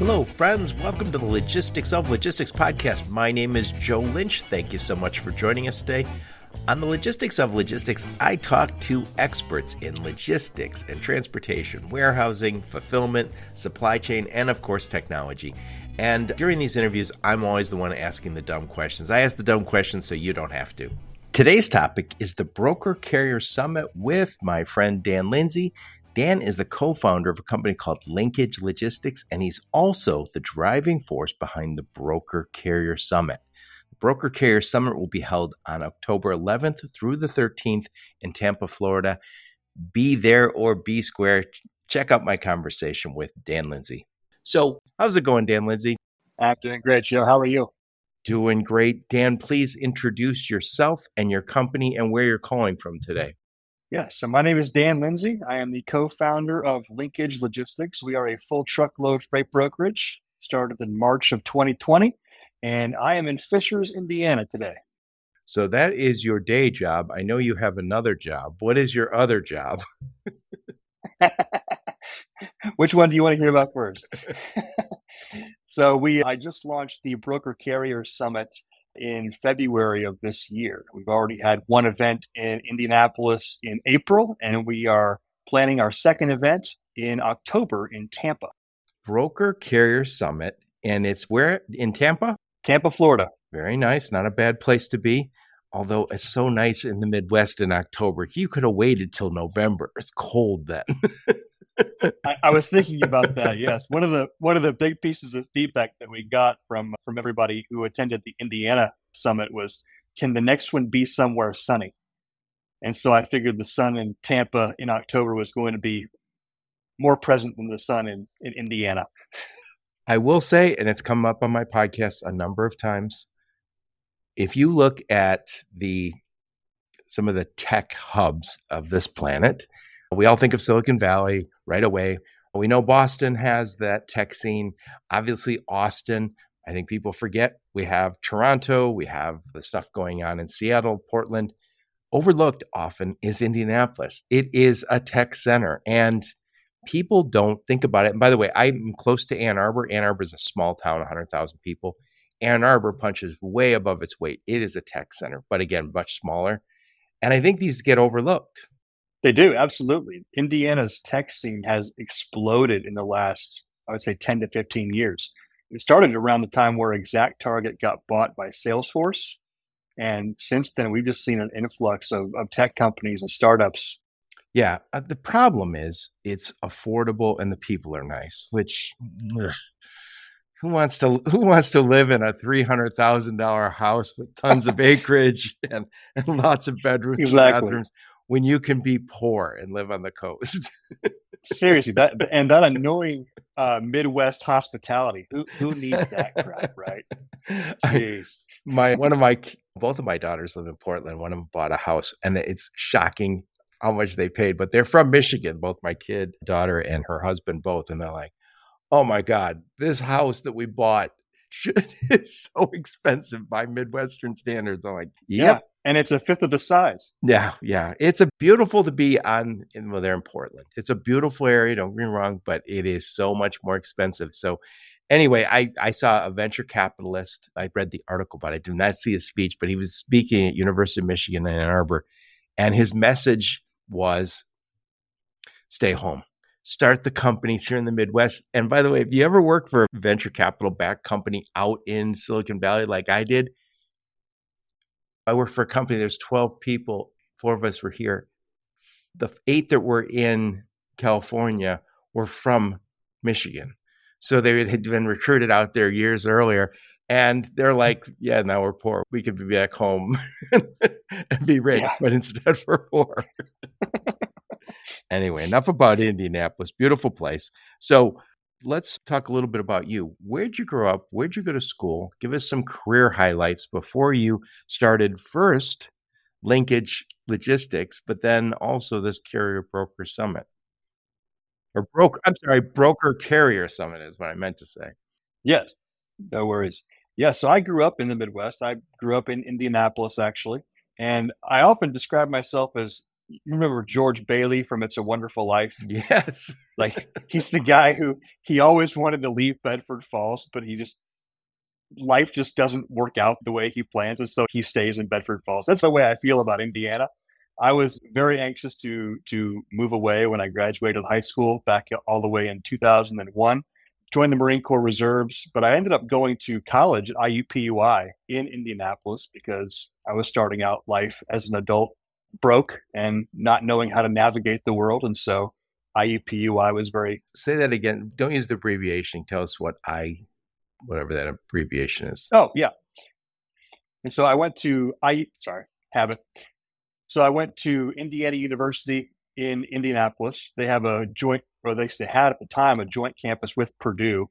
Hello, friends. Welcome to the Logistics of Logistics podcast. My name is Joe Lynch. Thank you so much for joining us today. On the Logistics of Logistics, I talk to experts in logistics and transportation, warehousing, fulfillment, supply chain, and of course, technology. And during these interviews, I'm always the one asking the dumb questions. I ask the dumb questions so you don't have to. Today's topic is the Broker Carrier Summit with my friend Dan Lindsey. Dan is the co founder of a company called Linkage Logistics, and he's also the driving force behind the Broker Carrier Summit. The Broker Carrier Summit will be held on October 11th through the 13th in Tampa, Florida. Be there or be square. Check out my conversation with Dan Lindsey. So, how's it going, Dan Lindsey? I'm doing great, Joe. How are you? Doing great. Dan, please introduce yourself and your company and where you're calling from today. Yeah, so my name is Dan Lindsey. I am the co founder of Linkage Logistics. We are a full truckload freight brokerage, started in March of 2020, and I am in Fishers, Indiana today. So that is your day job. I know you have another job. What is your other job? Which one do you want to hear about first? so we I just launched the Broker Carrier Summit in February of this year. We've already had one event in Indianapolis in April, and we are planning our second event in October in Tampa. Broker Carrier Summit, and it's where in Tampa? Tampa, Florida. Very nice. Not a bad place to be. Although it's so nice in the Midwest in October. You could have waited till November. It's cold then. I, I, was thinking about that. Yes, one of the one of the big pieces of feedback that we got from from everybody who attended the Indiana summit was, "Can the next one be somewhere sunny?" And so I figured the sun in Tampa in October was going to be more present than the sun in, in Indiana. I will say, and it's come up on my podcast a number of times. If you look at the some of the tech hubs of this planet, we all think of Silicon Valley right away. We know Boston has that tech scene. Obviously, Austin. I think people forget we have Toronto, we have the stuff going on in Seattle, Portland. Overlooked often is Indianapolis. It is a tech center, and people don't think about it. And by the way, I'm close to Ann Arbor. Ann Arbor is a small town, 100,000 people. Ann Arbor punches way above its weight. It is a tech center, but again, much smaller. And I think these get overlooked. They do, absolutely. Indiana's tech scene has exploded in the last, I would say, 10 to 15 years. It started around the time where ExactTarget got bought by Salesforce. And since then, we've just seen an influx of, of tech companies and startups. Yeah. Uh, the problem is it's affordable and the people are nice, which ugh, who wants to who wants to live in a three hundred thousand dollar house with tons of acreage and, and lots of bedrooms exactly. and bathrooms when you can be poor and live on the coast. Seriously, that and that annoying uh, Midwest hospitality. Who who needs that crap, right? Jeez. I, my one of my both of my daughters live in Portland. One of them bought a house, and it's shocking how much they paid. But they're from Michigan, both my kid, daughter, and her husband, both, and they're like, "Oh my God, this house that we bought should is so expensive by Midwestern standards." I'm like, "Yep." Yeah and it's a fifth of the size. Yeah, yeah. It's a beautiful to be on in well, they're in Portland. It's a beautiful area, don't get me wrong, but it is so much more expensive. So anyway, I, I saw a venture capitalist. I read the article, but I did not see his speech, but he was speaking at University of Michigan in Ann Arbor. And his message was stay home. Start the companies here in the Midwest. And by the way, if you ever work for a venture capital backed company out in Silicon Valley like I did, I worked for a company, there's 12 people, four of us were here. The eight that were in California were from Michigan. So they had been recruited out there years earlier. And they're hmm. like, yeah, now we're poor. We could be back home and be rich, yeah. but instead we're poor. anyway, enough about Indianapolis. Beautiful place. So let's talk a little bit about you. Where'd you grow up? Where'd you go to school? Give us some career highlights before you started first linkage logistics, but then also this carrier broker summit. Or broker, I'm sorry, broker carrier summit is what I meant to say. Yes, no worries. Yeah, so I grew up in the Midwest. I grew up in Indianapolis, actually. And I often describe myself as remember George Bailey from It's a Wonderful Life? Yes. Like he's the guy who he always wanted to leave Bedford Falls, but he just life just doesn't work out the way he plans, and so he stays in Bedford Falls. That's the way I feel about Indiana. I was very anxious to to move away when I graduated high school back all the way in 2001. Joined the Marine Corps Reserves, but I ended up going to college at IUPUI in Indianapolis because I was starting out life as an adult broke and not knowing how to navigate the world. And so IUPUI was very. Say that again. Don't use the abbreviation. Tell us what I, whatever that abbreviation is. Oh, yeah. And so I went to I sorry, have it. So I went to Indiana University in Indianapolis. They have a joint, or they had at the time a joint campus with Purdue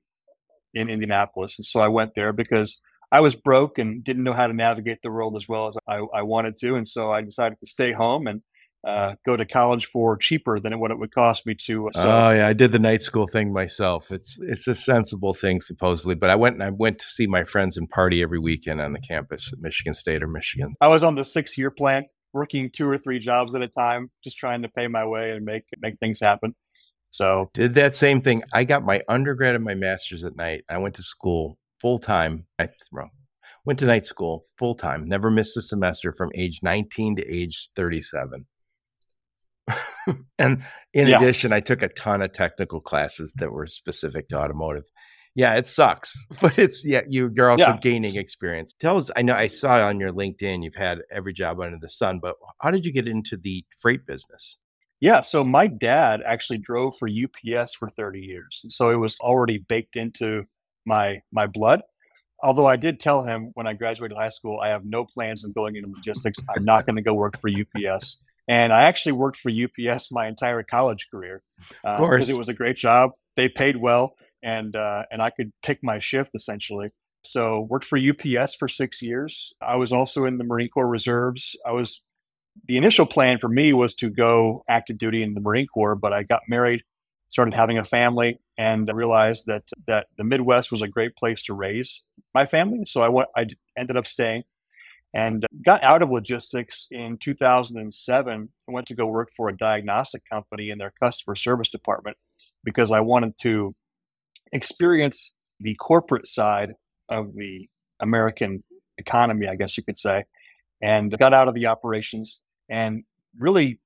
in Indianapolis. And so I went there because I was broke and didn't know how to navigate the world as well as I, I wanted to. And so I decided to stay home and uh, go to college for cheaper than what it would cost me to. So, oh yeah, I did the night school thing myself. It's it's a sensible thing supposedly, but I went and I went to see my friends and party every weekend on the campus at Michigan State or Michigan. I was on the six year plan, working two or three jobs at a time, just trying to pay my way and make make things happen. So did that same thing. I got my undergrad and my master's at night. I went to school full time. I wrong. Went to night school full time. Never missed a semester from age 19 to age 37. and in yeah. addition, I took a ton of technical classes that were specific to automotive. Yeah, it sucks, but it's yeah. You, you're also yeah. gaining experience. Tell us. I know I saw on your LinkedIn you've had every job under the sun, but how did you get into the freight business? Yeah, so my dad actually drove for UPS for 30 years, so it was already baked into my my blood. Although I did tell him when I graduated high school, I have no plans of going into logistics. I'm not going to go work for UPS. And I actually worked for UPS my entire college career uh, because it was a great job. They paid well, and uh, and I could pick my shift essentially. So worked for UPS for six years. I was also in the Marine Corps Reserves. I was the initial plan for me was to go active duty in the Marine Corps, but I got married, started having a family, and realized that that the Midwest was a great place to raise my family. So I went. I ended up staying and got out of logistics in 2007 I went to go work for a diagnostic company in their customer service department because I wanted to experience the corporate side of the American economy, I guess you could say, and got out of the operations and really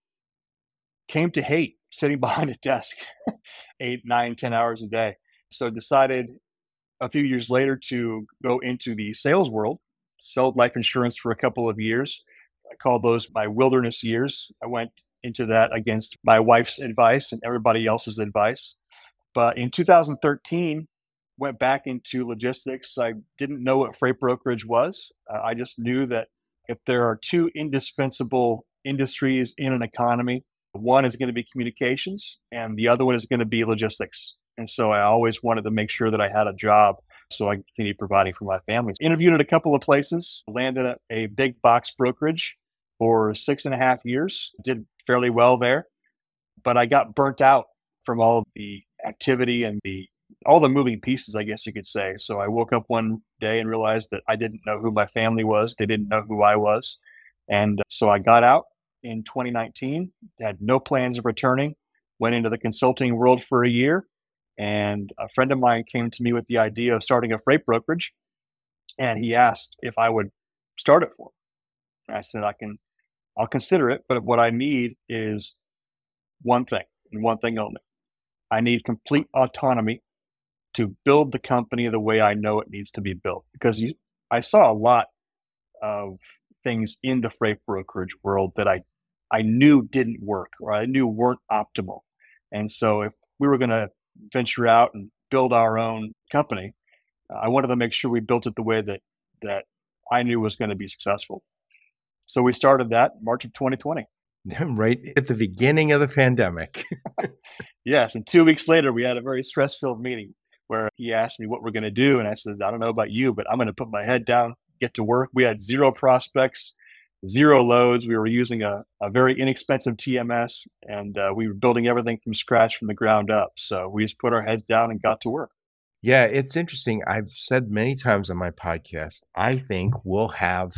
came to hate sitting behind a desk eight, nine, ten hours a day. So decided a few years later to go into the sales world sold life insurance for a couple of years. I call those my wilderness years. I went into that against my wife's advice and everybody else's advice. But in 2013, went back into logistics. I didn't know what freight brokerage was. Uh, I just knew that if there are two indispensable industries in an economy, one is going to be communications and the other one is going to be logistics. And so I always wanted to make sure that I had a job so I continued providing for my family. Interviewed at a couple of places, landed at a big box brokerage for six and a half years, did fairly well there, but I got burnt out from all the activity and the all the moving pieces, I guess you could say. So I woke up one day and realized that I didn't know who my family was. They didn't know who I was. And so I got out in 2019, had no plans of returning, went into the consulting world for a year, and a friend of mine came to me with the idea of starting a freight brokerage. And he asked if I would start it for him. And I said, I can, I'll consider it. But what I need is one thing and one thing only. I need complete autonomy to build the company the way I know it needs to be built. Because you, I saw a lot of things in the freight brokerage world that I, I knew didn't work or I knew weren't optimal. And so if we were going to venture out and build our own company, uh, I wanted to make sure we built it the way that that I knew was going to be successful. So we started that March of 2020. Right at the beginning of the pandemic. yes, and two weeks later, we had a very stress-filled meeting where he asked me what we're going to do, and I said, "I don't know about you, but I'm going to put my head down, get to work." We had zero prospects zero loads. We were using a, a very inexpensive TMS and uh, we were building everything from scratch from the ground up. So we just put our heads down and got to work. Yeah, it's interesting. I've said many times on my podcast, I think we'll have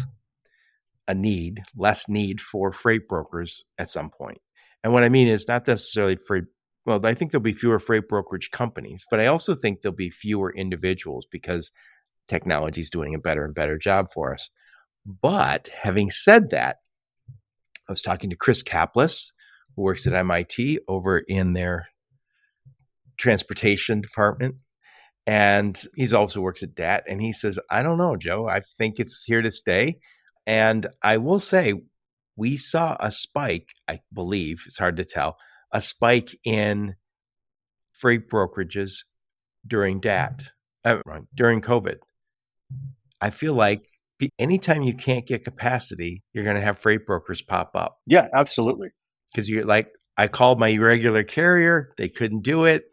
a need, less need for freight brokers at some point. And what I mean is not necessarily freight. Well, I think there'll be fewer freight brokerage companies, but I also think there'll be fewer individuals because technology is doing a better and better job for us. But having said that, I was talking to Chris Caplice, who works at MIT over in their transportation department. And he's also works at DAT. And he says, I don't know, Joe. I think it's here to stay. And I will say, we saw a spike, I believe, it's hard to tell, a spike in freight brokerages during DAT, uh, during COVID. I feel like anytime you can't get capacity, you're going to have freight brokers pop up. Yeah, absolutely. Because you're like, I called my regular carrier, they couldn't do it.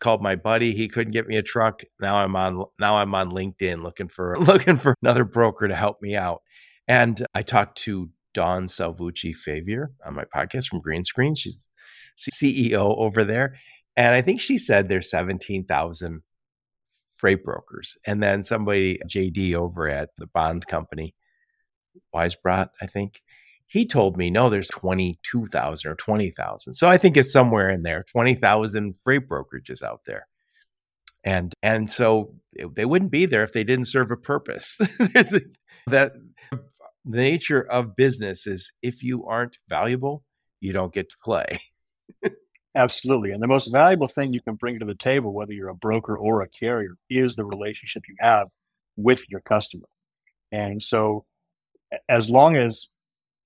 Called my buddy, he couldn't get me a truck. Now I'm on now I'm on LinkedIn looking for looking for another broker to help me out. And I talked to Dawn Salvucci Favier on my podcast from Green Screen. She's CEO over there. And I think she said there's 17,000 freight brokers. And then somebody, JD over at the bond company, Weisbrot, I think, he told me, no, there's 22,000 or 20,000. So I think it's somewhere in there, 20,000 freight brokerages out there. And and so they wouldn't be there if they didn't serve a purpose. that the nature of business is if you aren't valuable, you don't get to play. Absolutely. And the most valuable thing you can bring to the table, whether you're a broker or a carrier, is the relationship you have with your customer. And so, as long as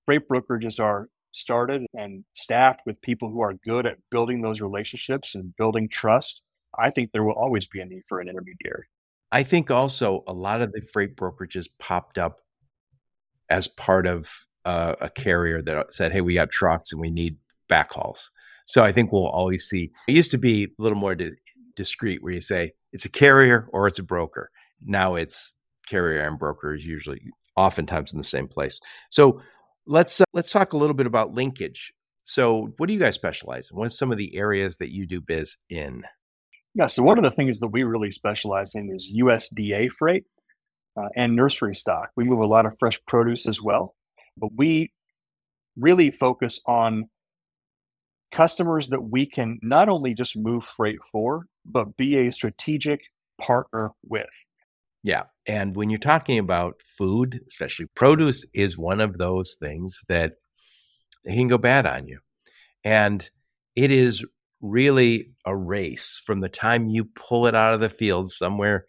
freight brokerages are started and staffed with people who are good at building those relationships and building trust, I think there will always be a need for an intermediary. I think also a lot of the freight brokerages popped up as part of uh, a carrier that said, "Hey, we got trucks and we need backhauls." So I think we'll always see. It used to be a little more di- discreet, where you say it's a carrier or it's a broker. Now it's carrier and broker is usually oftentimes in the same place. So let's uh, let's talk a little bit about linkage. So what do you guys specialize in? What's some of the areas that you do biz in? Yeah, so one of the things that we really specialize in is USDA freight uh, and nursery stock. We move a lot of fresh produce as well, but we really focus on customers that we can not only just move freight for, but be a strategic partner with. Yeah. And when you're talking about food, especially produce, is one of those things that can go bad on you. And it is really a race from the time you pull it out of the field somewhere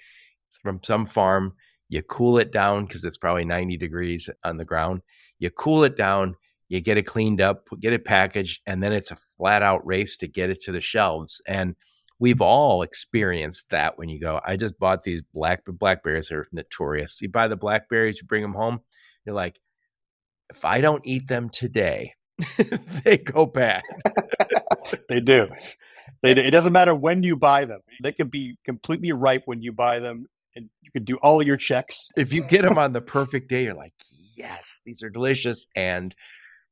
from some farm, you cool it down because it's probably 90 degrees on the ground. You cool it down, you get it cleaned up, get it packaged, and then it's a flat out race to get it to the shelves. And we've all experienced that when you go, I just bought these black blackberries are notorious. You buy the blackberries, you bring them home, you're like, if I don't eat them today, they go bad. they do. They, it doesn't matter when you buy them. They could be completely ripe when you buy them, and you could do all of your checks. If you get them on the perfect day, you're like, yes, these are delicious. And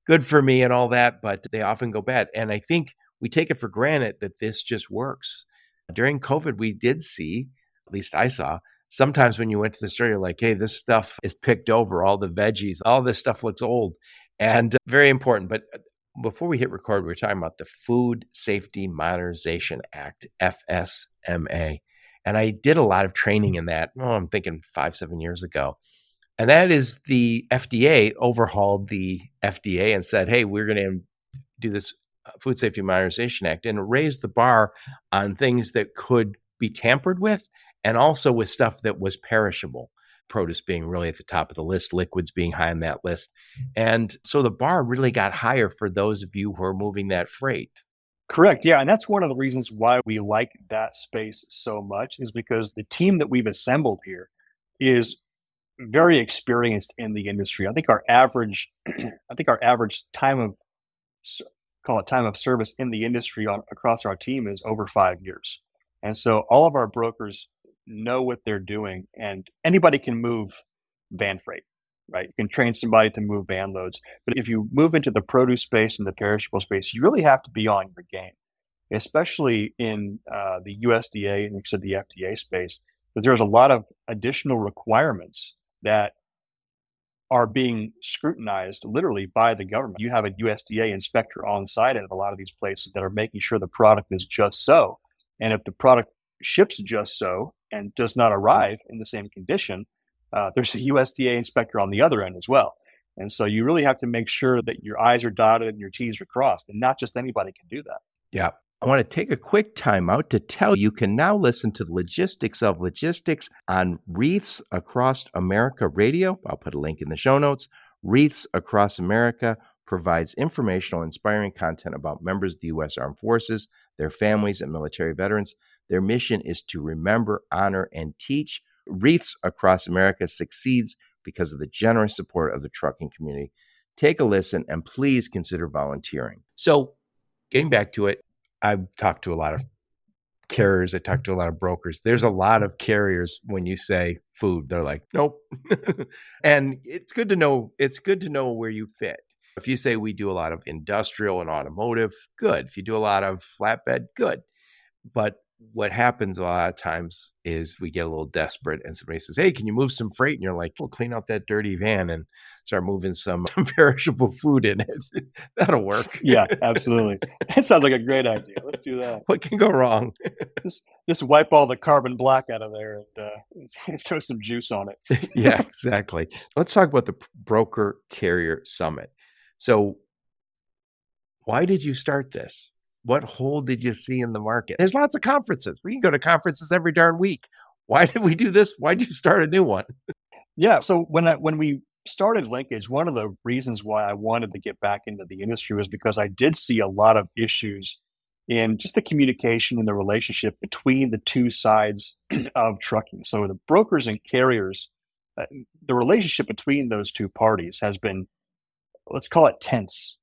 good for me and all that, but they often go bad. And I think we take it for granted that this just works. During COVID, we did see, at least I saw, sometimes when you went to the store, you're like, hey, this stuff is picked over, all the veggies, all this stuff looks old and very important. But uh, before we hit record, we we're talking about the Food Safety Modernization Act, FSMA. And I did a lot of training in that. Oh, I'm thinking five, seven years ago. And that is the FDA overhauled the FDA and said, hey, we're going to do this uh, Food Safety Modernization Act and raise the bar on things that could be tampered with and also with stuff that was perishable. Produce being really at the top of the list, liquids being high on that list. And so the bar really got higher for those of you who are moving that freight. Correct. Yeah. And that's one of the reasons why we like that space so much, is because the team that we've assembled here is very experienced in the industry. I think our average, I think our average time of call it time of service in the industry on across our team is over five years. And so all of our brokers know what they're doing, and anybody can move van freight, right? You can train somebody to move van loads, but if you move into the produce space and the perishable space, you really have to be on your game, especially in uh, the USDA and the FDA space. But there's a lot of additional requirements that are being scrutinized literally by the government. You have a USDA inspector on site at a lot of these places that are making sure the product is just so. And if the product ships just so and does not arrive in the same condition, uh, there's a USDA inspector on the other end as well. And so you really have to make sure that your I's are dotted and your T's are crossed, and not just anybody can do that. Yeah. I want to take a quick time out to tell you can now listen to the logistics of logistics on Wreaths Across America Radio. I'll put a link in the show notes. Wreaths Across America provides informational, inspiring content about members of the U.S. Armed Forces, their families, and military veterans. Their mission is to remember, honor, and teach. Wreaths Across America succeeds because of the generous support of the trucking community. Take a listen and please consider volunteering. So, getting back to it, I've talked to a lot of carriers, I talked to a lot of brokers. There's a lot of carriers when you say food, they're like, nope. and it's good to know it's good to know where you fit. If you say we do a lot of industrial and automotive, good. If you do a lot of flatbed, good. But what happens a lot of times is we get a little desperate and somebody says, Hey, can you move some freight? And you're like, Well, clean out that dirty van and start moving some perishable food in it. That'll work. Yeah, absolutely. That sounds like a great idea. Let's do that. What can go wrong? just, just wipe all the carbon black out of there and uh, throw some juice on it. yeah, exactly. Let's talk about the Broker Carrier Summit. So, why did you start this? What hole did you see in the market? There's lots of conferences. We can go to conferences every darn week. Why did we do this? Why did you start a new one? yeah. So when I, when we started Linkage, one of the reasons why I wanted to get back into the industry was because I did see a lot of issues in just the communication and the relationship between the two sides of trucking. So the brokers and carriers, uh, the relationship between those two parties has been, let's call it tense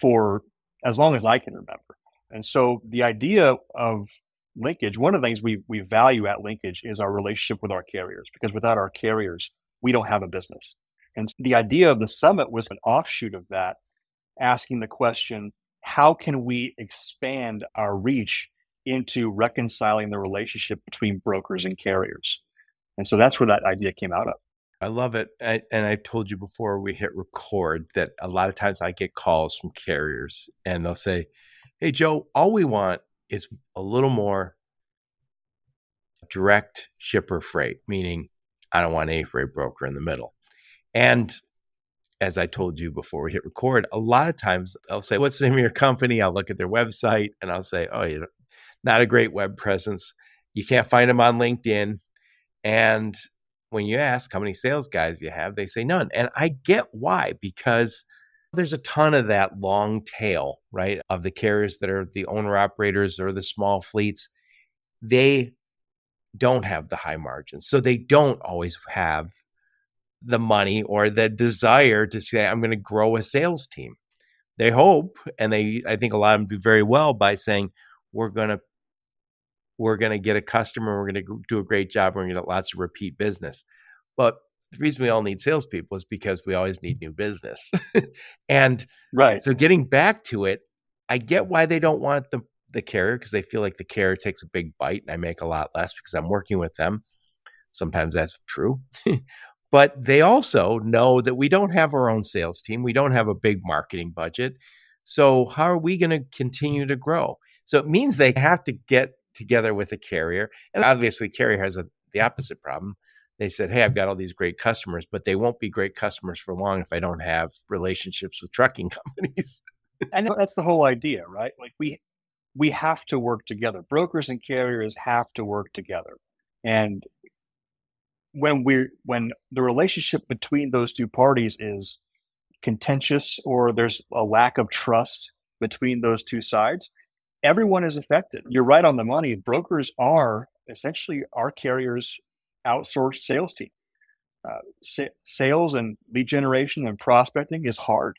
for as long as I can remember. And so the idea of linkage, one of the things we we value at linkage is our relationship with our carriers, because without our carriers, we don't have a business. And the idea of the summit was an offshoot of that, asking the question, how can we expand our reach into reconciling the relationship between brokers and carriers? And so that's where that idea came out of. I love it. I, and I told you before we hit record that a lot of times I get calls from carriers and they'll say, Hey, Joe, all we want is a little more direct shipper freight, meaning I don't want a freight broker in the middle. And as I told you before we hit record, a lot of times I'll say, What's the name of your company? I'll look at their website and I'll say, Oh, you know, not a great web presence. You can't find them on LinkedIn. And when you ask how many sales guys you have, they say none. And I get why, because there's a ton of that long tail, right, of the carriers that are the owner operators or the small fleets. They don't have the high margins. So they don't always have the money or the desire to say, I'm going to grow a sales team. They hope, and they, I think a lot of them do very well by saying, we're going to, we're going to get a customer. We're going to do a great job. We're going to get lots of repeat business. But the reason we all need salespeople is because we always need new business. and right. So getting back to it, I get why they don't want the the carrier because they feel like the carrier takes a big bite and I make a lot less because I'm working with them. Sometimes that's true. but they also know that we don't have our own sales team. We don't have a big marketing budget. So how are we going to continue to grow? So it means they have to get together with a carrier. And obviously carrier has a, the opposite problem they said, Hey, I've got all these great customers, but they won't be great customers for long if I don't have relationships with trucking companies. and that's the whole idea, right? Like we we have to work together. Brokers and carriers have to work together. And when we're when the relationship between those two parties is contentious or there's a lack of trust between those two sides, everyone is affected. You're right on the money. Brokers are essentially our carriers outsourced sales team. Uh, sa- sales and lead generation and prospecting is hard,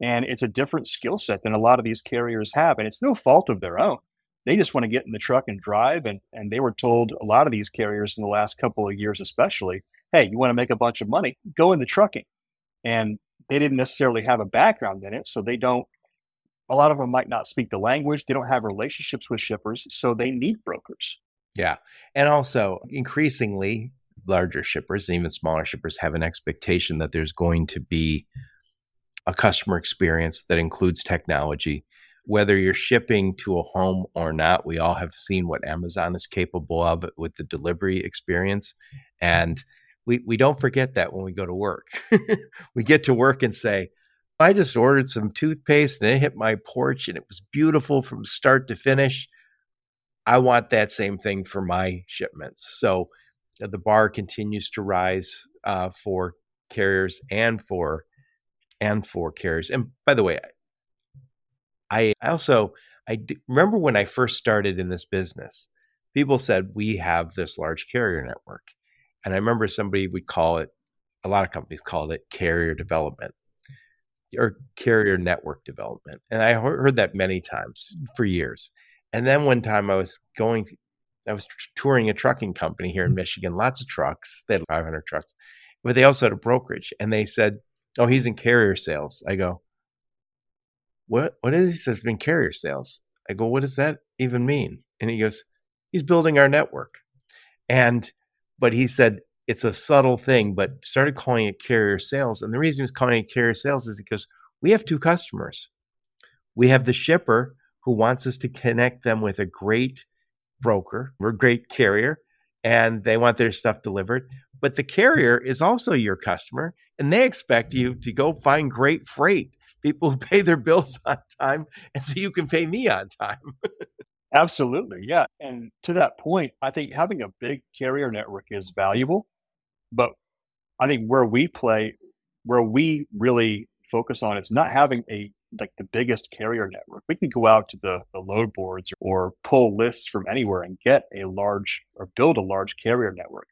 and it's a different skill set than a lot of these carriers have, and it's no fault of their own. They just want to get in the truck and drive, and and they were told a lot of these carriers in the last couple of years, especially, hey, you want to make a bunch of money, go into trucking, and they didn't necessarily have a background in it, so they don't. A lot of them might not speak the language. They don't have relationships with shippers, so they need brokers. Yeah. And also, increasingly, larger shippers and even smaller shippers have an expectation that there's going to be a customer experience that includes technology. Whether you're shipping to a home or not, we all have seen what Amazon is capable of with the delivery experience. And we, we don't forget that when we go to work. we get to work and say, I just ordered some toothpaste and it hit my porch and it was beautiful from start to finish. I want that same thing for my shipments. So uh, the bar continues to rise uh, for carriers and for and for carriers. And by the way, I also I remember when I first started in this business, people said we have this large carrier network, and I remember somebody would call it. A lot of companies called it carrier development or carrier network development. And I heard that many times for years. And then one time I was going, I was touring a trucking company here in mm. Michigan, lots of trucks. They had 500 trucks, but they also had a brokerage. And they said, Oh, he's in carrier sales. I go, What? What is he says in carrier sales? I go, What does that even mean? And he goes, He's building our network. And, but he said, it's a subtle thing, but started calling it carrier sales. And the reason he was calling it carrier sales is because we have two customers. We have the shipper who wants us to connect them with a great broker or great carrier, and they want their stuff delivered. But the carrier is also your customer, and they expect you to go find great freight, people who pay their bills on time, and so you can pay me on time. Absolutely. Yeah. And to that point, I think having a big carrier network is valuable but I think where we play, where we really focus on, it's not having a like the biggest carrier network. We can go out to the, the load boards or pull lists from anywhere and get a large or build a large carrier network.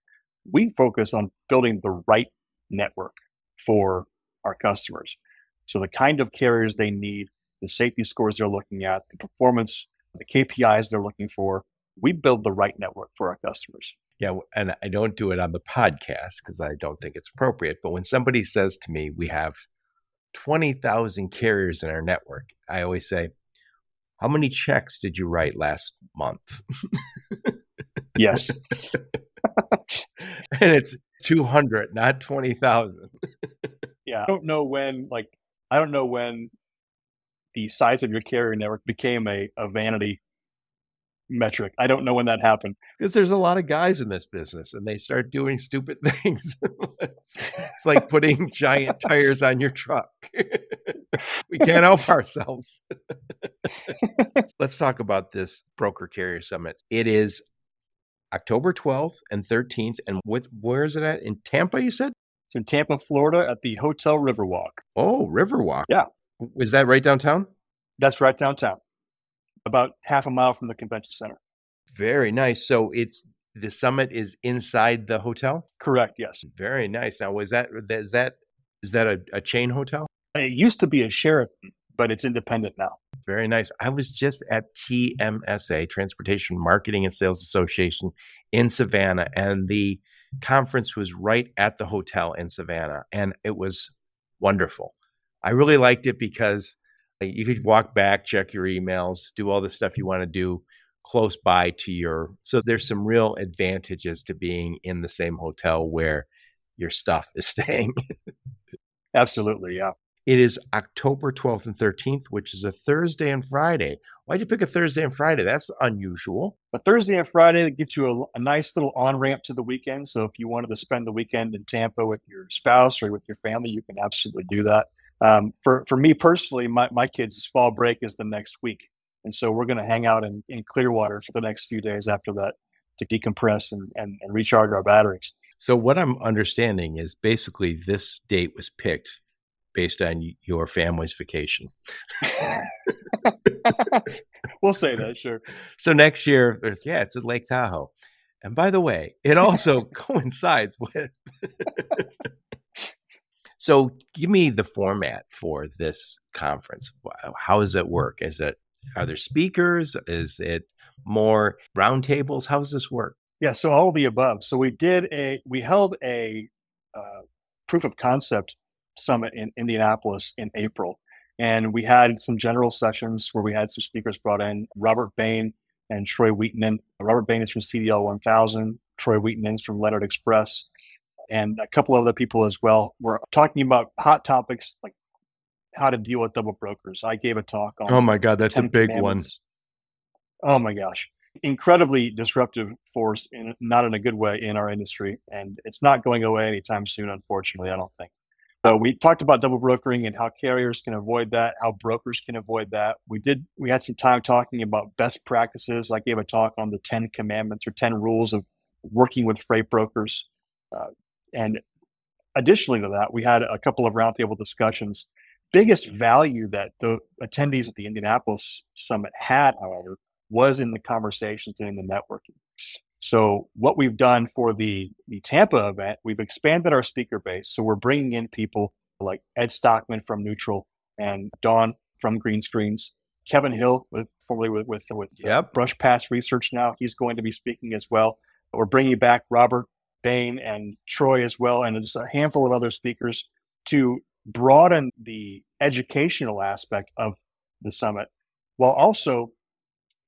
We focus on building the right network for our customers. So the kind of carriers they need, the safety scores they're looking at, the performance, the KPIs they're looking for, we build the right network for our customers. Yeah, and I don't do it on the podcast because I don't think it's appropriate. But when somebody says to me, we have 20,000 carriers in our network, I always say, How many checks did you write last month? yes. and it's 200, not 20,000. yeah. I don't know when, like, I don't know when the size of your carrier network became a, a vanity metric. I don't know when that happened. Because there's a lot of guys in this business and they start doing stupid things. it's like putting giant tires on your truck. we can't help ourselves. Let's talk about this broker carrier summit. It is October 12th and 13th. And what, where is it at? In Tampa, you said? It's in Tampa, Florida at the Hotel Riverwalk. Oh, Riverwalk. Yeah. Is that right downtown? That's right downtown about half a mile from the convention center. Very nice. So it's the summit is inside the hotel. Correct. Yes. Very nice. Now, was that is that is that a, a chain hotel? It used to be a Sheraton, but it's independent now. Very nice. I was just at TMSA, Transportation Marketing and Sales Association in Savannah, and the conference was right at the hotel in Savannah, and it was wonderful. I really liked it because you could walk back, check your emails, do all the stuff you want to do close by to your. So there's some real advantages to being in the same hotel where your stuff is staying. Absolutely. Yeah. It is October 12th and 13th, which is a Thursday and Friday. Why'd you pick a Thursday and Friday? That's unusual. But Thursday and Friday that gets you a, a nice little on ramp to the weekend. So if you wanted to spend the weekend in Tampa with your spouse or with your family, you can absolutely do that. Um, for for me personally, my my kids' fall break is the next week, and so we're going to hang out in, in Clearwater for the next few days after that to decompress and, and, and recharge our batteries. So what I'm understanding is basically this date was picked based on your family's vacation. we'll say that, sure. So next year, yeah, it's at Lake Tahoe. And by the way, it also coincides with so, give me the format for this conference. How does it work? Is it are there speakers? Is it more roundtables? How does this work? Yeah, so all of the above. So we did a we held a uh, proof of concept summit in Indianapolis in April, and we had some general sessions where we had some speakers brought in. Robert Bain and Troy Wheatman. Robert Bain is from CDL 1000. Troy Wheatman is from Leonard Express, and a couple other people as well. We're talking about hot topics like how to deal with double brokers. I gave a talk on. Oh my God, that's a big one. Oh my gosh, incredibly disruptive force, in not in a good way in our industry, and it's not going away anytime soon. Unfortunately, I don't think. So we talked about double brokering and how carriers can avoid that, how brokers can avoid that. We did. We had some time talking about best practices. I gave a talk on the Ten Commandments or Ten Rules of working with freight brokers, uh, and additionally to that, we had a couple of roundtable discussions. Biggest value that the attendees at the Indianapolis summit had, however, was in the conversations and in the networking. So what we've done for the, the Tampa event, we've expanded our speaker base. So we're bringing in people like Ed Stockman from Neutral and Dawn from Greenscreens, Kevin Hill, with, formerly with with, with yep. Brush Pass Research. Now he's going to be speaking as well. We're bringing back Robert Bain and Troy as well, and just a handful of other speakers to broaden the educational aspect of the summit, while also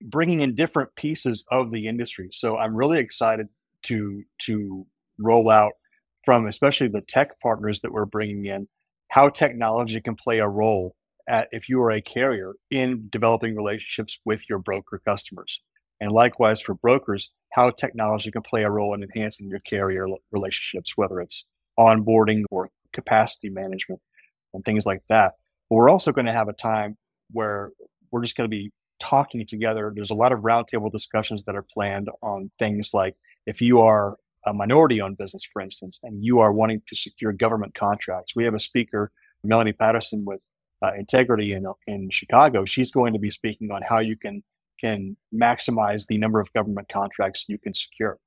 bringing in different pieces of the industry. So I'm really excited to to roll out from especially the tech partners that we're bringing in how technology can play a role at if you are a carrier in developing relationships with your broker customers. And likewise for brokers, how technology can play a role in enhancing your carrier relationships, whether it's onboarding or capacity management and things like that. But we're also going to have a time where we're just going to be talking together. There's a lot of roundtable discussions that are planned on things like if you are a minority owned business, for instance, and you are wanting to secure government contracts. We have a speaker, Melanie Patterson with uh, Integrity in, in Chicago. She's going to be speaking on how you can can maximize the number of government contracts you can secure.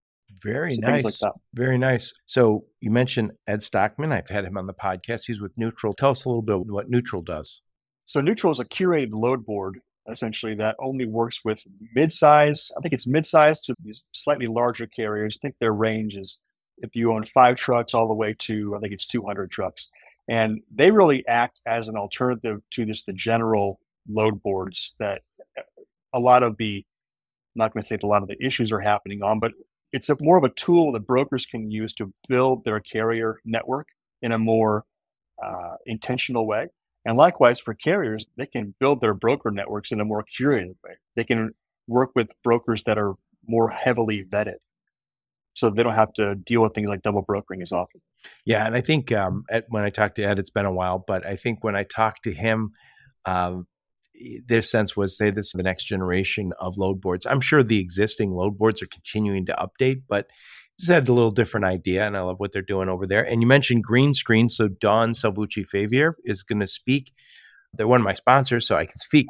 Very so nice. Like Very nice. So you mentioned Ed Stockman. I've had him on the podcast. He's with Neutral. Tell us a little bit what Neutral does. So Neutral is a curated load board essentially that only works with mid-size. I think it's mid-size to slightly larger carriers. I think their range is if you own five trucks all the way to I think it's 200 trucks, and they really act as an alternative to just the general load boards that a lot of the I'm not going to say a lot of the issues are happening on, but it's a, more of a tool that brokers can use to build their carrier network in a more uh, intentional way. And likewise for carriers, they can build their broker networks in a more curated way. They can work with brokers that are more heavily vetted. So they don't have to deal with things like double brokering as often. Yeah, and I think um, when I talked to Ed, it's been a while, but I think when I talked to him, um, their sense was say this is the next generation of load boards. I'm sure the existing load boards are continuing to update, but just had a little different idea, and I love what they're doing over there. And you mentioned green screen, so Dawn Salvucci Favier is going to speak. They're one of my sponsors, so I can speak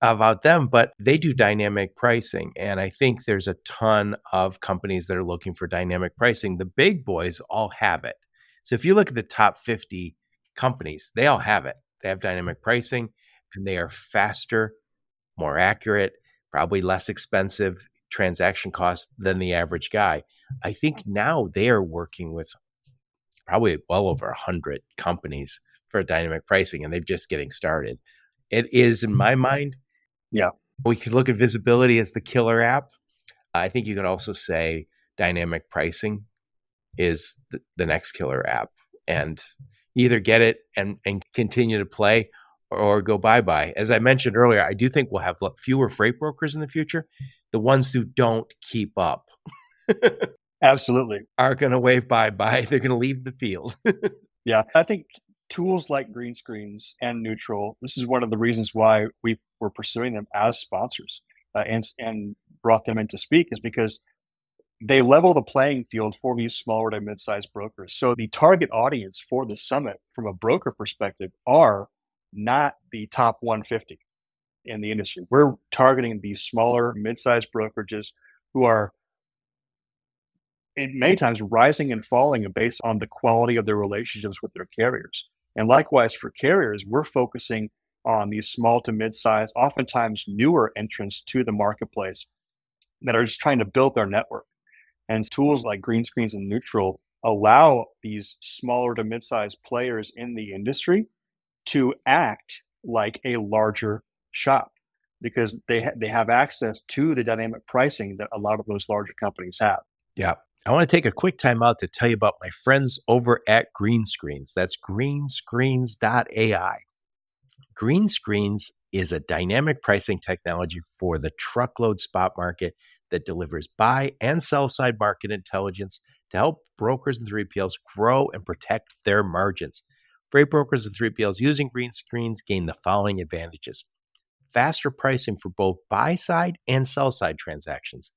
about them, but they do dynamic pricing. And I think there's a ton of companies that are looking for dynamic pricing. The big boys all have it. So if you look at the top 50 companies, they all have it. They have dynamic pricing and they are faster, more accurate, probably less expensive transaction cost than the average guy. I think now they are working with probably well over a hundred companies for dynamic pricing, and they're just getting started. It is, in my mind, yeah. We could look at visibility as the killer app. I think you could also say dynamic pricing is the, the next killer app, and either get it and and continue to play, or go bye bye. As I mentioned earlier, I do think we'll have fewer freight brokers in the future. The ones who don't keep up. Absolutely. Are going to wave bye bye. They're going to leave the field. yeah. I think tools like Greenscreens and neutral, this is one of the reasons why we were pursuing them as sponsors uh, and, and brought them in to speak is because they level the playing field for these smaller to mid-sized brokers. So the target audience for the summit from a broker perspective are not the top 150 in the industry. We're targeting these smaller mid-sized brokerages who are in many times rising and falling based on the quality of their relationships with their carriers. And likewise for carriers, we're focusing on these small to mid-sized, oftentimes newer entrants to the marketplace that are just trying to build their network. And tools like Greenscreens and neutral allow these smaller to mid-sized players in the industry to act like a larger shop because they ha- they have access to the dynamic pricing that a lot of those larger companies have. Yeah. I want to take a quick time out to tell you about my friends over at Greenscreens. That's greenscreens.ai. Greenscreens is a dynamic pricing technology for the truckload spot market that delivers buy and sell side market intelligence to help brokers and 3PLs grow and protect their margins. Freight brokers and 3PLs using Greenscreens gain the following advantages faster pricing for both buy side and sell side transactions,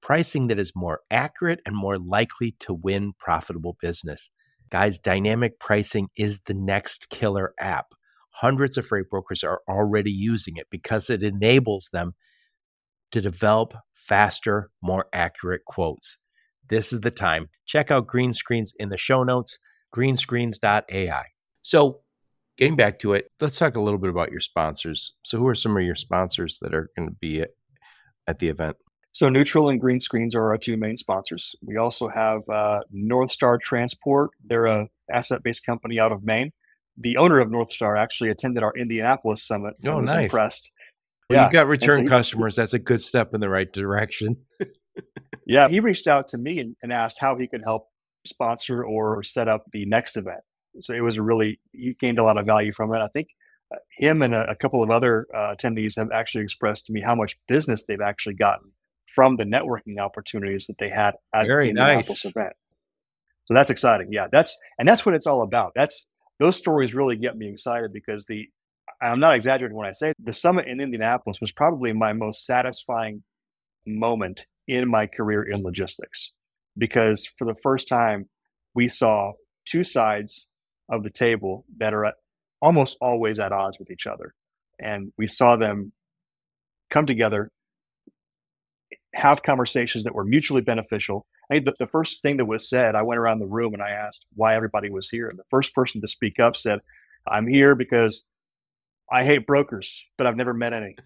pricing that is more accurate and more likely to win profitable business. Guys, dynamic pricing is the next killer app. Hundreds of freight brokers are already using it because it enables them to develop faster, more accurate quotes. This is the time. Check out Greenscreens in the show notes, greenscreens.ai. So, getting back to it, let's talk a little bit about your sponsors. So, who are some of your sponsors that are going to be at, at the event? So, Newtrul and Greenscreens are our two main sponsors. We also have uh, North Star Transport. They're a asset-based company out of Maine. The owner of North Star actually attended our Indianapolis summit. Oh, nice. Impressed. Well, you've got return so he- customers. That's a good step in the right direction. Yeah, he reached out to me and, and asked how he could help sponsor or set up the next event. So it was a really you gained a lot of value from it. I think uh, him and a, a couple of other uh, attendees have actually expressed to me how much business they've actually gotten from the networking opportunities that they had at Very the Indianapolis nice. event. So that's exciting. Yeah, that's and that's what it's all about. That's those stories really get me excited because the I'm not exaggerating when I say the summit in Indianapolis was probably my most satisfying moment in my career in logistics because for the first time we saw two sides of the table that are almost always at odds with each other and we saw them come together have conversations that were mutually beneficial I think the, the first thing that was said, I went around the room and I asked why everybody was here. And the first person to speak up said, I'm here because I hate brokers, but I've never met any.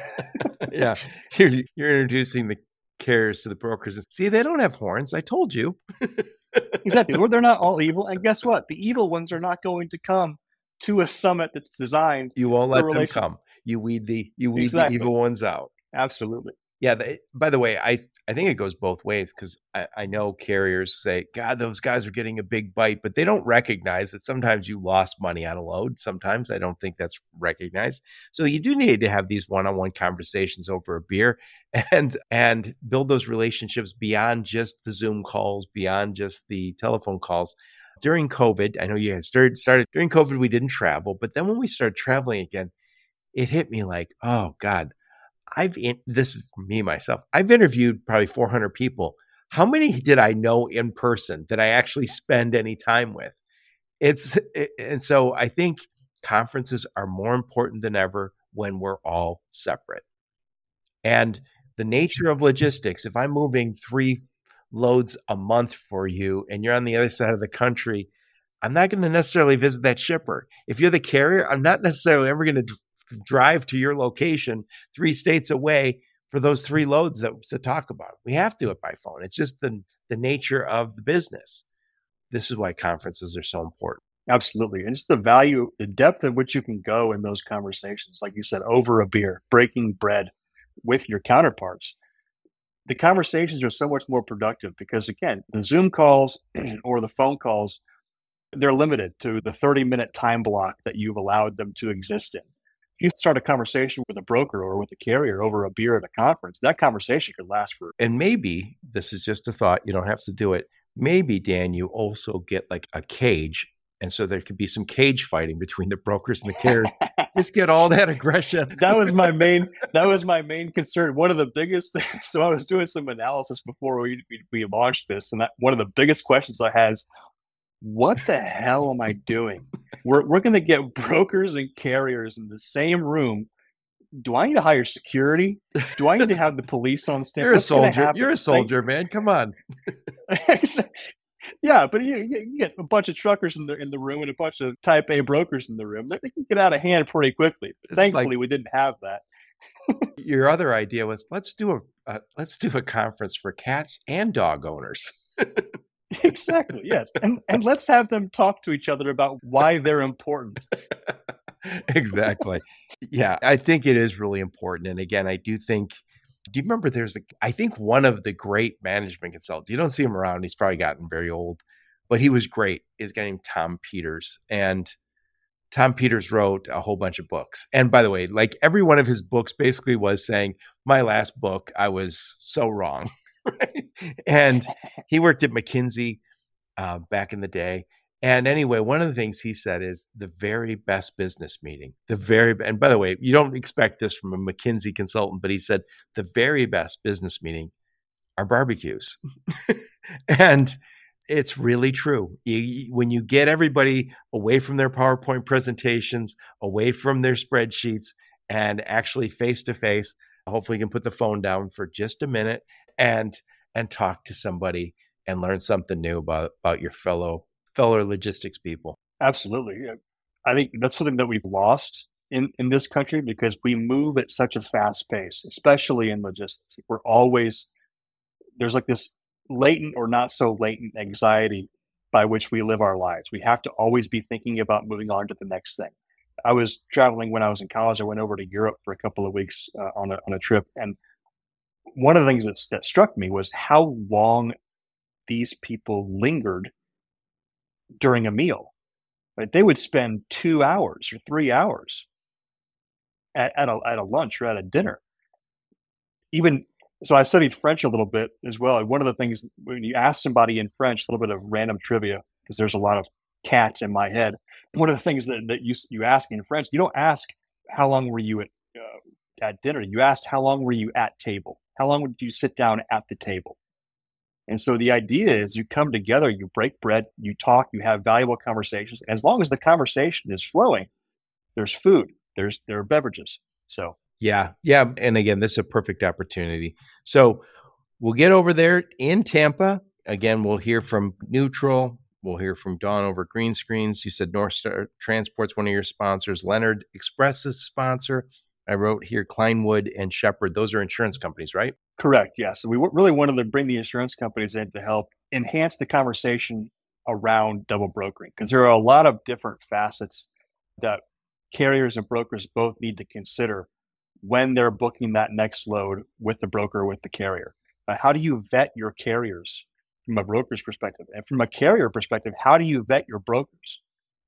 yeah, you're, you're introducing the carriers to the brokers. See, they don't have horns. I told you. exactly. Well, They're not all evil. And guess what? The evil ones are not going to come to a summit that's designed. You won't let them come. You weed the you weed Exactly. the evil ones out. Absolutely. Yeah. The, eh, by the way, I I think it goes both ways because I, I know carriers say, God, those guys are getting a big bite, but they don't recognize that sometimes you lost money on a load. Sometimes I don't think that's recognized. So you do need to have these one-on-one conversations over a beer and and build those relationships beyond just the Zoom calls, beyond just the telephone calls. During COVID, I know you guys started started during COVID, we didn't travel, but then when we started traveling again, it hit me like, oh God, I've in, this is me myself. I've interviewed probably 400 people. How many did I know in person that I actually spend any time with? It's it- and so I think conferences are more important than ever when we're all separate. And the nature of logistics, if I'm moving 3 loads a month for you and you're on the other side of the country, I'm not going to necessarily visit that shipper. If you're the carrier, I'm not necessarily ever going to drive to your location three states away for those three loads that to talk about. We have to do it by phone. It's just the the nature of the business. This is why conferences are so important. Absolutely. And just the value, the depth at which you can go in those conversations, like you said, over a beer, breaking bread with your counterparts. The conversations are so much more productive because, again, the Zoom calls or the phone calls, they're limited to the 30 minute time block that you've allowed them to exist in. You start a conversation with a broker or with a carrier over a beer at a conference, that conversation could last for And maybe this is just a thought, you don't have to do it. Maybe Dan, you also get like a cage. And so there could be some cage fighting between the brokers and the carriers. just get all that aggression. that was my main that was my main concern one of the biggest Things, so i was doing some analysis before we we, we launched this and that, one of the biggest questions i had is what the hell am i doing we're, we're going to get brokers and carriers in the same room do i need to hire security do i need to have the police on stand You're a What's soldier. You're a Like, soldier, man. Come on. yeah, but you, you get a bunch of truckers in the in the room and a bunch of Type A brokers in the room. They, can get out of hand pretty quickly. It's like- Thankfully, we didn't have that. Your other idea was let's do a uh, let's do a conference for cats and dog owners. exactly. Yes, and and let's have them talk to each other about why they're important. exactly. Yeah, I think it is really important. And again, I do think Do you remember there's a, I think one of the great management consultants, you don't see him around, he's probably gotten very old, but he was great, is guy named Tom Peters. And Tom Peters wrote a whole bunch of books. And by the way, like every one of his books basically was saying, My last book, I was so wrong. And he worked at McKinsey uh, back in the day. And anyway, one of the things he said is the very best business meeting, the very, and by the way, you don't expect this from a McKinsey consultant, but he said the very best business meeting are barbecues. and it's really true. You, when you get everybody away from their PowerPoint presentations, away from their spreadsheets, and actually face to face, hopefully you can put the phone down for just a minute and and talk to somebody and learn something new about about your fellow fellow logistics people. Absolutely. I think that's something that we've lost in, in this country because we move at such a fast pace, especially in logistics. We're always, there's like this latent or not so latent anxiety by which we live our lives. We have to always be thinking about moving on to the next thing. I was traveling when I was in college. I went over to Europe for a couple of weeks uh, on, a, on a trip. And one of the things that, that struck me was how long these people lingered during a meal. Right? They would spend two hours or three hours at, at, a, at a lunch or at a dinner. Even so, I studied French a little bit as well. And one of the things when you ask somebody in French, a little bit of random trivia, because there's a lot of cats in my head. One of the things that, that you, you ask in French, you don't ask, How long were you at, uh, at dinner? You asked, How long were you at table? How long would you sit down at the table? And so the idea is you come together, you break bread, you talk, you have valuable conversations. As long as the conversation is flowing, there's food, there's there are beverages. So yeah, yeah. And again, this is a perfect opportunity. So we'll get over there in Tampa. Again, we'll hear from Newtrul. We'll hear from Dawn over Greenscreens. You said North Star Transport's one of your sponsors. Leonard Express is sponsor. I wrote here Kleinwood and Shepard. Those are insurance companies, right? Correct. Yes. So we really wanted to bring the insurance companies in to help enhance the conversation around double brokering because there are a lot of different facets that carriers and brokers both need to consider when they're booking that next load with the broker with the carrier. Uh, how do you vet your carriers from a broker's perspective? And from a carrier perspective, how do you vet your brokers?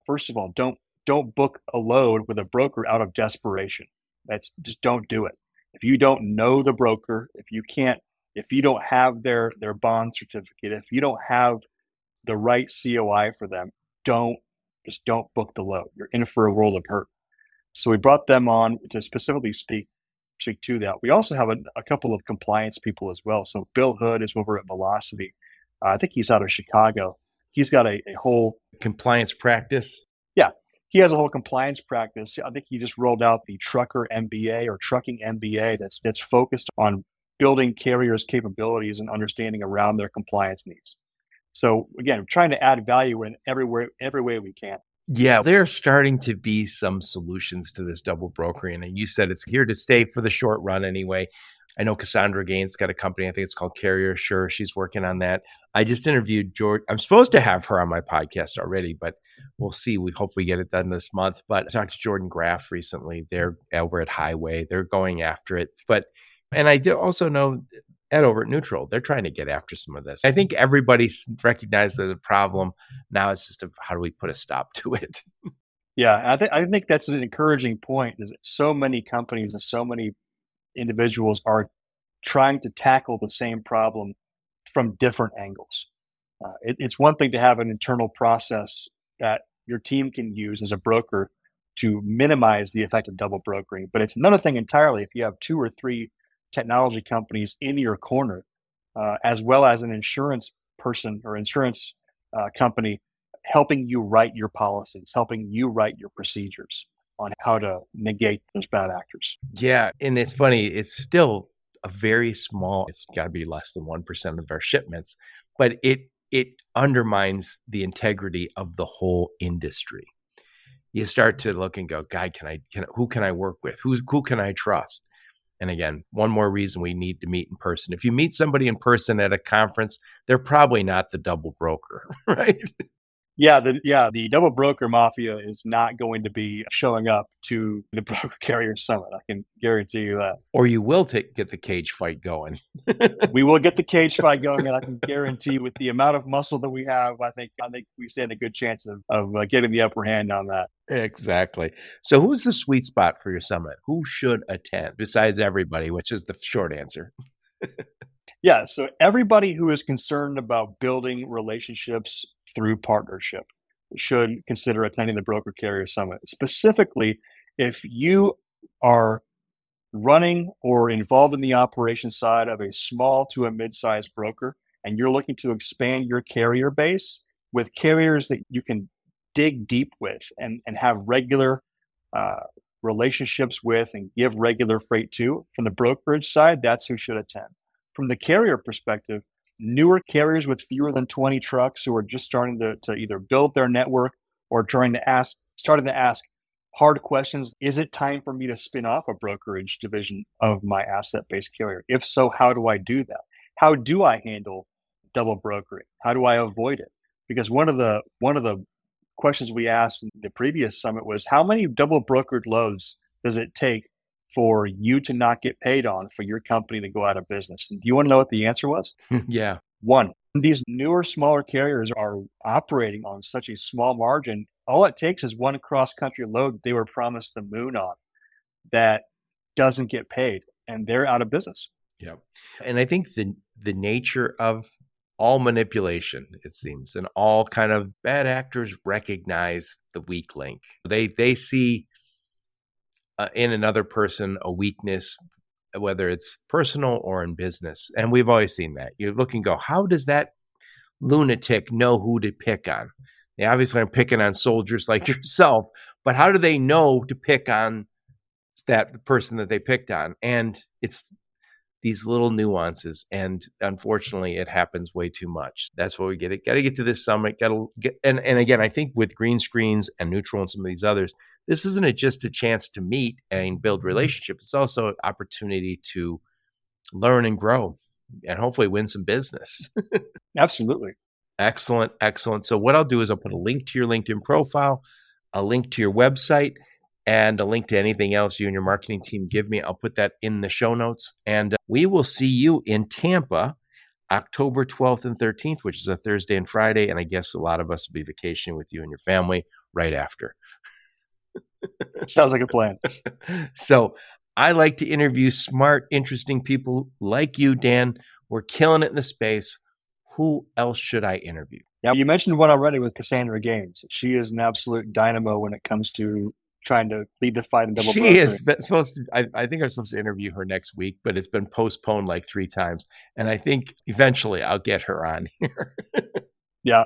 First of all, don't don't book a load with a broker out of desperation. That's just don't do it. If you don't know the broker, if you can't, if you don't have their their bond certificate, if you don't have the right COI for them, don't just don't book the load. You're in for a world of hurt. So we brought them on to specifically speak speak to that. We also have a, a couple of compliance people as well. So Bill Hood is over at Velocity. Uh, I think he's out of Chicago. He's got a, a whole compliance practice. He has a whole compliance practice. I think he just rolled out the trucker MBA or trucking MBA that's that's focused on building carriers' capabilities and understanding around their compliance needs. So again, trying to add value in everywhere every way we can. Yeah, there are starting to be some solutions to this double brokering. And you said it's here to stay for the short run anyway. I know Cassandra Gaines got a company, I think it's called Carrier Assure. She's working on that. I just interviewed George. I'm supposed to have her on my podcast already, but we'll see. We hopefully get it done this month. But I talked to Jordan Graft recently. They're over at Highway. They're going after it. But and I do also know at over at Newtrul, they're trying to get after some of this. I think everybody's recognized the problem. Now it's just how do we put a stop to it? yeah, I think I think that's an encouraging point. So many companies and so many individuals are trying to tackle the same problem from different angles. Uh, it, it's one thing to have an internal process that your team can use as a broker to minimize the effect of double brokering, but it's another thing entirely if you have two or three technology companies in your corner, uh, as well as an insurance person or insurance uh, company helping you write your policies, helping you write your procedures on how to negate those bad actors. Yeah. And it's funny, it's still a very small, it's got to be less than 1% of our shipments, but it, it undermines the integrity of the whole industry. You start to look and go, God, can I, can, who can I work with? Who's, who can I trust? And again, one more reason we need to meet in person. If you meet somebody in person at a conference, they're probably not the double broker, right? Yeah, the yeah, the double broker mafia is not going to be showing up to the broker carrier summit. I can guarantee you that. Or you will take, get the cage fight going. we will get the cage fight going, and I can guarantee with the amount of muscle that we have, I think I think we stand a good chance of, of uh, getting the upper hand on that. Exactly. So, who's the sweet spot for your summit? Who should attend besides everybody, which is the short answer? yeah. So, everybody who is concerned about building relationships through partnership should consider attending the Broker Carrier Summit. Specifically, if you are running or involved in the operation side of a small to a mid-sized broker and you're looking to expand your carrier base with carriers that you can dig deep with and, and have regular uh, relationships with and give regular freight to from the brokerage side, that's who should attend. From the carrier perspective, newer carriers with fewer than 20 trucks who are just starting to, to either build their network or trying to ask, starting to ask hard questions. Is it time for me to spin off a brokerage division of my asset based carrier? If so, how do I do that? How do I handle double brokering? How do I avoid it? Because one of the one of the questions we asked in the previous summit was how many double brokered loads does it take for you to not get paid on for your company to go out of business. Do you want to know what the answer was? yeah. One, these newer, smaller carriers are operating on such a small margin. All it takes is one cross country load they were promised the moon on that doesn't get paid and they're out of business. Yeah. And I think the the nature of all manipulation, it seems, and all kind of bad actors recognize the weak link. They they see uh, in another person a weakness, whether it's personal or in business. And we've always seen that. You look and go, how does that lunatic know who to pick on? They obviously are picking on soldiers like yourself, but how do they know to pick on that person that they picked on? And it's these little nuances. And unfortunately, it happens way too much. That's what we get. It got to get to this summit. Got to get. And and again, I think with Greenscreens and Newtrul and some of these others, this isn't just a chance to meet and build mm-hmm. relationships. It's also an opportunity to learn and grow, and hopefully win some business. Absolutely. Excellent, excellent. So what I'll do is I'll put a link to your LinkedIn profile, a link to your website and a link to anything else you and your marketing team give me. I'll put that in the show notes. And uh, we will see you in Tampa October 12th and 13th, which is a Thursday and Friday. And I guess a lot of us will be vacationing with you and your family right after. Sounds like a plan. so I like to interview smart, interesting people like you, Dan. We're killing it in the space. Who else should I interview? Now, you mentioned one already with Cassandra Gaines. She is an absolute dynamo when it comes to trying to lead the fight in double. She brokering. is supposed to. I, I, think I'm supposed to interview her next week, but it's been postponed like three times, and I think eventually I'll get her on here. yeah,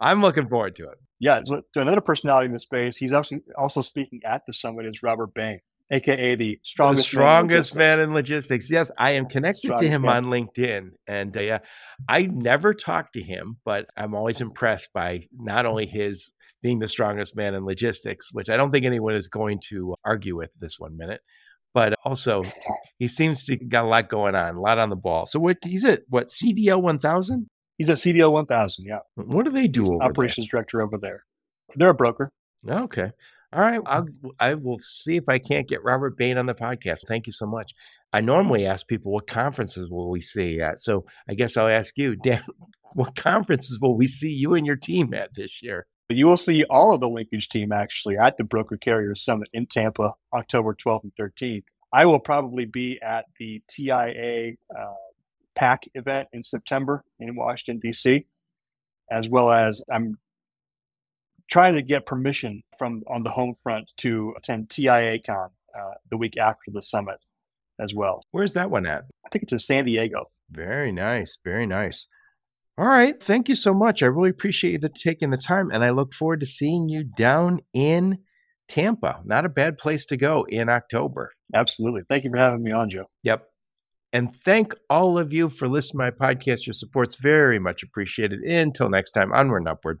I'm looking forward to it. Yeah, so, another personality in the space. He's also also speaking at the summit is Robert Bain, aka the strongest, the strongest man, in man, in logistics. Yes, I am connected to him man. on LinkedIn, and uh, yeah, I never talked to him, but I'm always impressed by not only his being the strongest man in logistics, which I don't think anyone is going to argue with this one minute. But also, he seems to got a lot going on, a lot on the ball. So what he's at what CDL one thousand? He's at CDL one thousand. Yeah. What do they do? operations there? director over there. They're a broker. Okay. All right. I'll, I will see if I can't get Robert Bain on the podcast. Thank you so much. I normally ask people what conferences will we see at. So I guess I'll ask you, Dan, what conferences will we see you and your team at this year? You will see all of the linkage team actually at the Broker Carrier Summit in Tampa, October 12th and 13th. I will probably be at the TIA uh, PAC event in September in Washington, D.C., as well as I'm trying to get permission from on the home front to attend TIA Con uh, the week after the summit as well. Where's that one at? I think it's in San Diego. Very nice. Very nice. All right. Thank you so much. I really appreciate you the, taking the time, and I look forward to seeing you down in Tampa. Not a bad place to go in October. Absolutely. Thank you for having me on, Joe. Yep. And thank all of you for listening to my podcast. Your support's very much appreciated. Until next time, onward and upward.